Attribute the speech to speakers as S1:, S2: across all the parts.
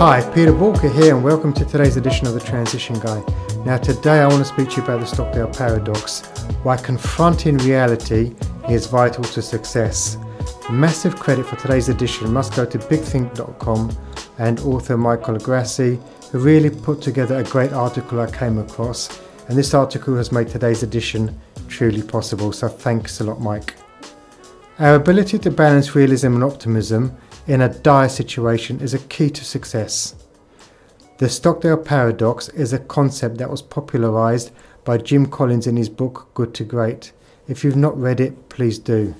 S1: Hi, Peter Walker here, and welcome to today's edition of the Transition Guy. Now, today I want to speak to you about the Stockdale paradox why confronting reality is vital to success. Massive credit for today's edition must go to bigthink.com and author Mike Colagrossi, who really put together a great article I came across. And this article has made today's edition truly possible, so thanks a lot, Mike. Our ability to balance realism and optimism in a dire situation is a key to success. The Stockdale paradox is a concept that was popularized by Jim Collins in his book Good to Great. If you've not read it, please do.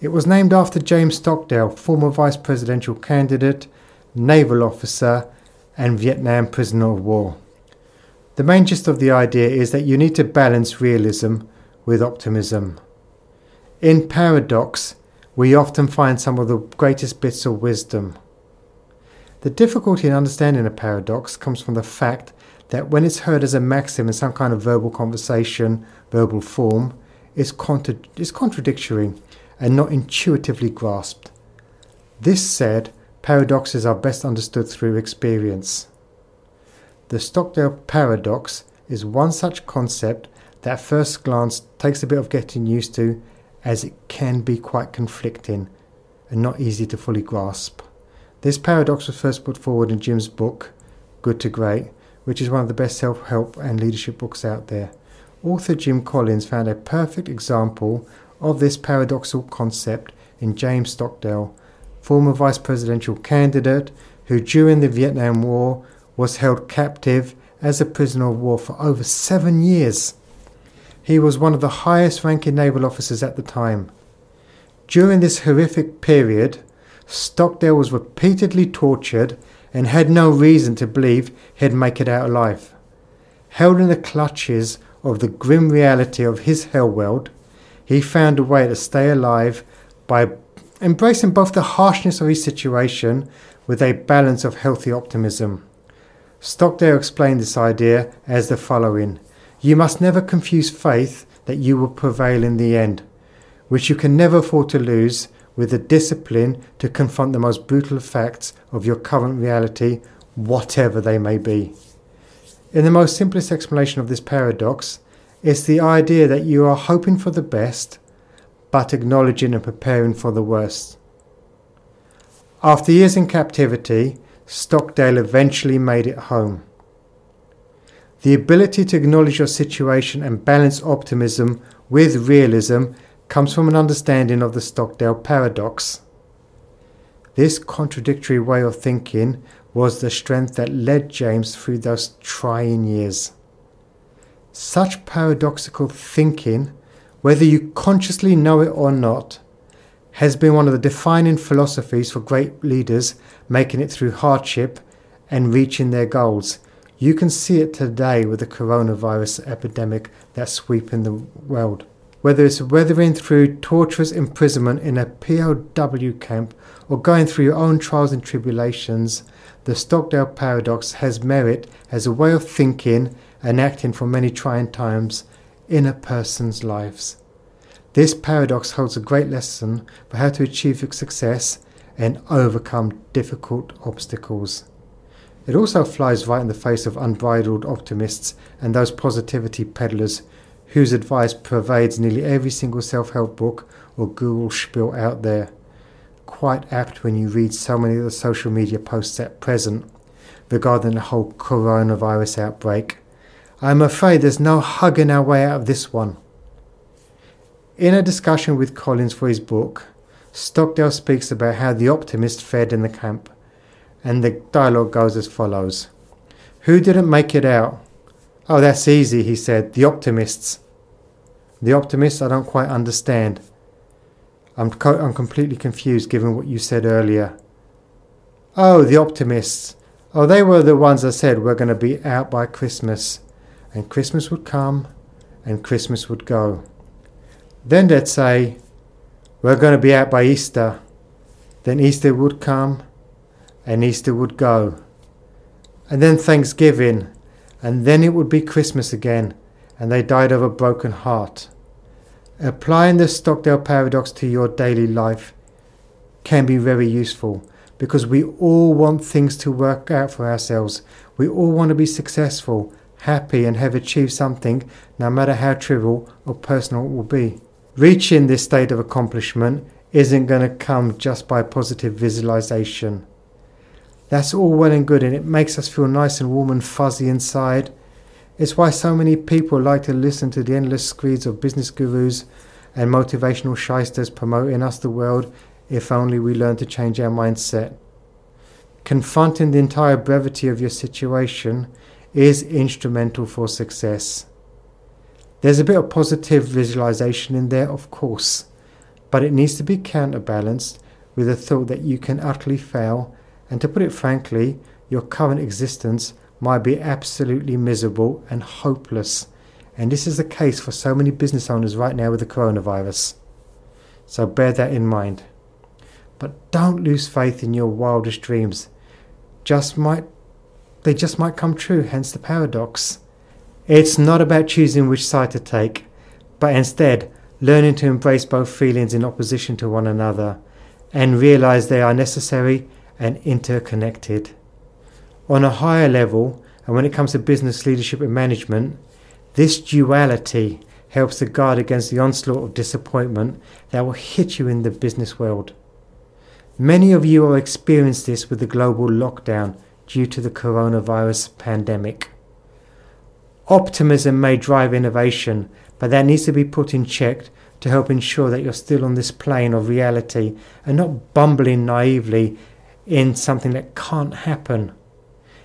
S1: It was named after James Stockdale, former vice presidential candidate, naval officer, and Vietnam prisoner of war. The main gist of the idea is that you need to balance realism with optimism. In paradox, we often find some of the greatest bits of wisdom. The difficulty in understanding a paradox comes from the fact that when it's heard as a maxim in some kind of verbal conversation, verbal form, it's, contra- it's contradictory and not intuitively grasped. This said, paradoxes are best understood through experience. The Stockdale paradox is one such concept that at first glance takes a bit of getting used to as it can be quite conflicting and not easy to fully grasp. This paradox was first put forward in Jim's book, Good to Great, which is one of the best self help and leadership books out there. Author Jim Collins found a perfect example of this paradoxical concept in James Stockdale, former vice presidential candidate who during the Vietnam War was held captive as a prisoner of war for over seven years. He was one of the highest ranking naval officers at the time. During this horrific period, Stockdale was repeatedly tortured and had no reason to believe he'd make it out alive. Held in the clutches of the grim reality of his hell world, he found a way to stay alive by embracing both the harshness of his situation with a balance of healthy optimism. Stockdale explained this idea as the following you must never confuse faith that you will prevail in the end, which you can never afford to lose with the discipline to confront the most brutal facts of your current reality, whatever they may be. In the most simplest explanation of this paradox, it's the idea that you are hoping for the best, but acknowledging and preparing for the worst. After years in captivity, Stockdale eventually made it home. The ability to acknowledge your situation and balance optimism with realism comes from an understanding of the Stockdale paradox. This contradictory way of thinking was the strength that led James through those trying years. Such paradoxical thinking, whether you consciously know it or not, has been one of the defining philosophies for great leaders making it through hardship and reaching their goals you can see it today with the coronavirus epidemic that's sweeping the world. Whether it's weathering through torturous imprisonment in a POW camp or going through your own trials and tribulations, the Stockdale paradox has merit as a way of thinking and acting for many trying times in a person's lives. This paradox holds a great lesson for how to achieve success and overcome difficult obstacles. It also flies right in the face of unbridled optimists and those positivity peddlers whose advice pervades nearly every single self help book or Google spiel out there. Quite apt when you read so many of the social media posts at present regarding the whole coronavirus outbreak. I'm afraid there's no hugging our way out of this one. In a discussion with Collins for his book, Stockdale speaks about how the optimist fared in the camp and the dialogue goes as follows Who didn't make it out? Oh, that's easy, he said. The optimists. The optimists, I don't quite understand. I'm, co- I'm completely confused given what you said earlier. Oh, the optimists. Oh, they were the ones that said we're going to be out by Christmas. And Christmas would come and Christmas would go. Then they'd say, we're going to be out by Easter. Then Easter would come and Easter would go. And then Thanksgiving, and then it would be Christmas again, and they died of a broken heart. Applying the Stockdale paradox to your daily life can be very useful because we all want things to work out for ourselves. We all want to be successful, happy, and have achieved something, no matter how trivial or personal it will be. Reaching this state of accomplishment isn't going to come just by positive visualization. That's all well and good, and it makes us feel nice and warm and fuzzy inside. It's why so many people like to listen to the endless screeds of business gurus and motivational shysters promoting us the world if only we learn to change our mindset. Confronting the entire brevity of your situation is instrumental for success. There's a bit of positive visualization in there, of course, but it needs to be counterbalanced with the thought that you can utterly fail, and to put it frankly, your current existence might be absolutely miserable and hopeless. And this is the case for so many business owners right now with the coronavirus. So bear that in mind. But don't lose faith in your wildest dreams. Just might they just might come true, hence the paradox. It's not about choosing which side to take, but instead learning to embrace both feelings in opposition to one another and realize they are necessary and interconnected. On a higher level, and when it comes to business leadership and management, this duality helps to guard against the onslaught of disappointment that will hit you in the business world. Many of you are experiencing this with the global lockdown due to the coronavirus pandemic. Optimism may drive innovation, but that needs to be put in check to help ensure that you're still on this plane of reality and not bumbling naively in something that can't happen.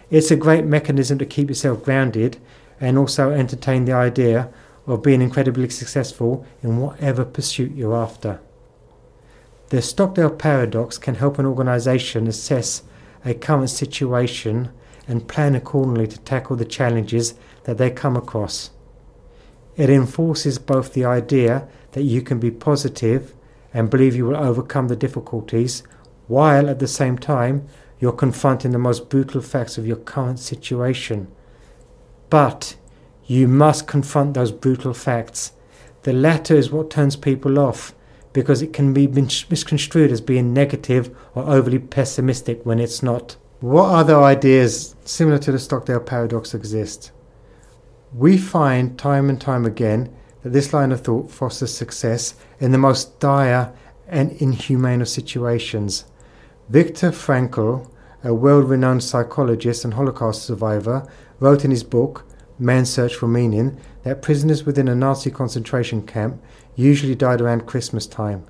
S1: It's a great mechanism to keep yourself grounded and also entertain the idea of being incredibly successful in whatever pursuit you're after. The Stockdale paradox can help an organization assess a current situation and plan accordingly to tackle the challenges that they come across. It enforces both the idea that you can be positive and believe you will overcome the difficulties, while at the same time you're confronting the most brutal facts of your current situation. But you must confront those brutal facts. The latter is what turns people off because it can be misconstrued as being negative or overly pessimistic when it's not. What other ideas similar to the Stockdale paradox exist? We find time and time again that this line of thought fosters success in the most dire and inhumane of situations. Viktor Frankl, a world renowned psychologist and Holocaust survivor, wrote in his book, Man's Search for Meaning, that prisoners within a Nazi concentration camp usually died around Christmas time.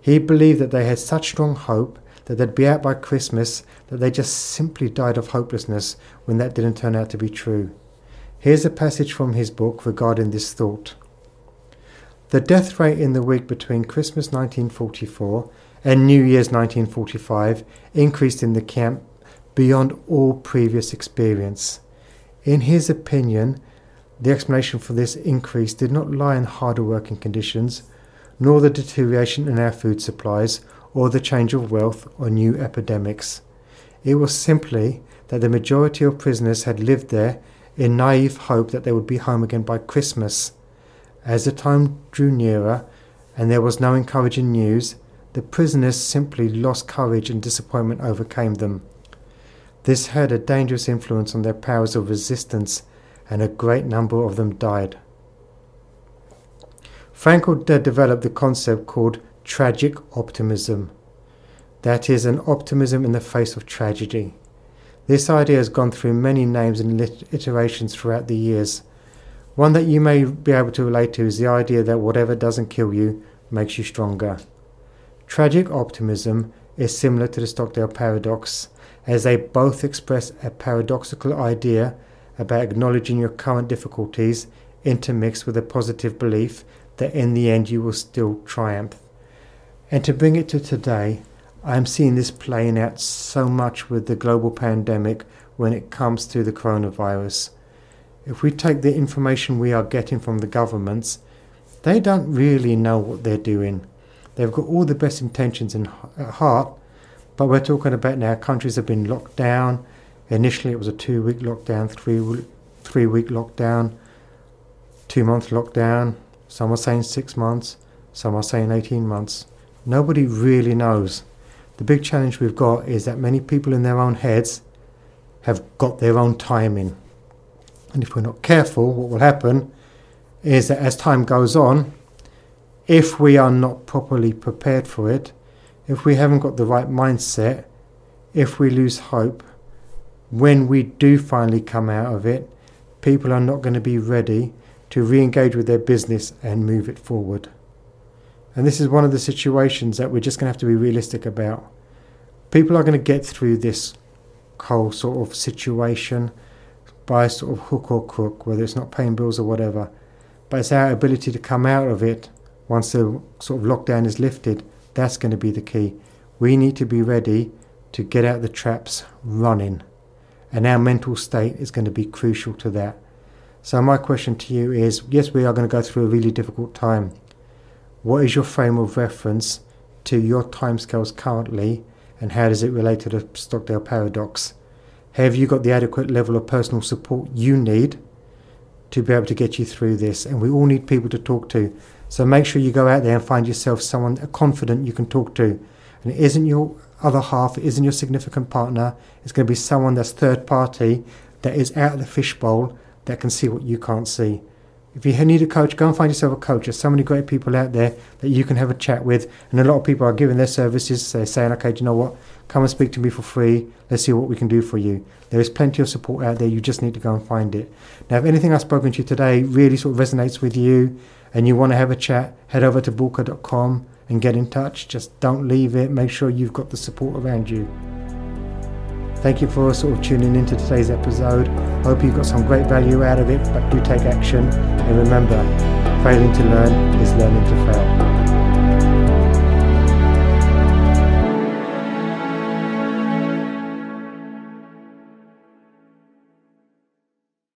S1: He believed that they had such strong hope that they'd be out by Christmas that they just simply died of hopelessness when that didn't turn out to be true. Here's a passage from his book regarding this thought. The death rate in the week between Christmas 1944 and New Year's 1945 increased in the camp beyond all previous experience. In his opinion, the explanation for this increase did not lie in harder working conditions, nor the deterioration in our food supplies, or the change of wealth or new epidemics. It was simply that the majority of prisoners had lived there in naive hope that they would be home again by Christmas. As the time drew nearer and there was no encouraging news, the prisoners simply lost courage and disappointment overcame them. This had a dangerous influence on their powers of resistance and a great number of them died. Frankl developed the concept called tragic optimism. That is, an optimism in the face of tragedy. This idea has gone through many names and iterations throughout the years. One that you may be able to relate to is the idea that whatever doesn't kill you makes you stronger. Tragic optimism is similar to the Stockdale paradox, as they both express a paradoxical idea about acknowledging your current difficulties intermixed with a positive belief that in the end you will still triumph. And to bring it to today, I am seeing this playing out so much with the global pandemic when it comes to the coronavirus. If we take the information we are getting from the governments, they don't really know what they're doing. They've got all the best intentions in heart, but we're talking about now countries have been locked down, Initially, it was a two week lockdown, three three week lockdown, two month lockdown, some are saying six months, some are saying 18 months. Nobody really knows. The big challenge we've got is that many people in their own heads have got their own timing. And if we're not careful, what will happen is that as time goes on, if we are not properly prepared for it, if we haven't got the right mindset, if we lose hope, when we do finally come out of it, people are not going to be ready to re engage with their business and move it forward. And this is one of the situations that we're just going to have to be realistic about. People are going to get through this whole sort of situation by sort of hook or crook, whether it's not paying bills or whatever. But it's our ability to come out of it once the sort of lockdown is lifted. That's going to be the key. We need to be ready to get out the traps running. And our mental state is going to be crucial to that. So, my question to you is yes, we are going to go through a really difficult time. What is your frame of reference to your timescales currently, and how does it relate to the Stockdale paradox? Have you got the adequate level of personal support you need to be able to get you through this? And we all need people to talk to. So make sure you go out there and find yourself someone confident you can talk to. And it isn't your other half, isn't your significant partner. It's going to be someone that's third party that is out of the fishbowl that can see what you can't see. If you need a coach, go and find yourself a coach. There's so many great people out there that you can have a chat with. And a lot of people are giving their services. They're saying, okay, do you know what? Come and speak to me for free. Let's see what we can do for you. There is plenty of support out there. You just need to go and find it. Now, if anything I've spoken to you today really sort of resonates with you and you want to have a chat, head over to bulka.com and get in touch. Just don't leave it. Make sure you've got the support around you. Thank you for sort of tuning into today's episode. Hope you got some great value out of it, but do take action. And remember, failing to learn is learning to fail.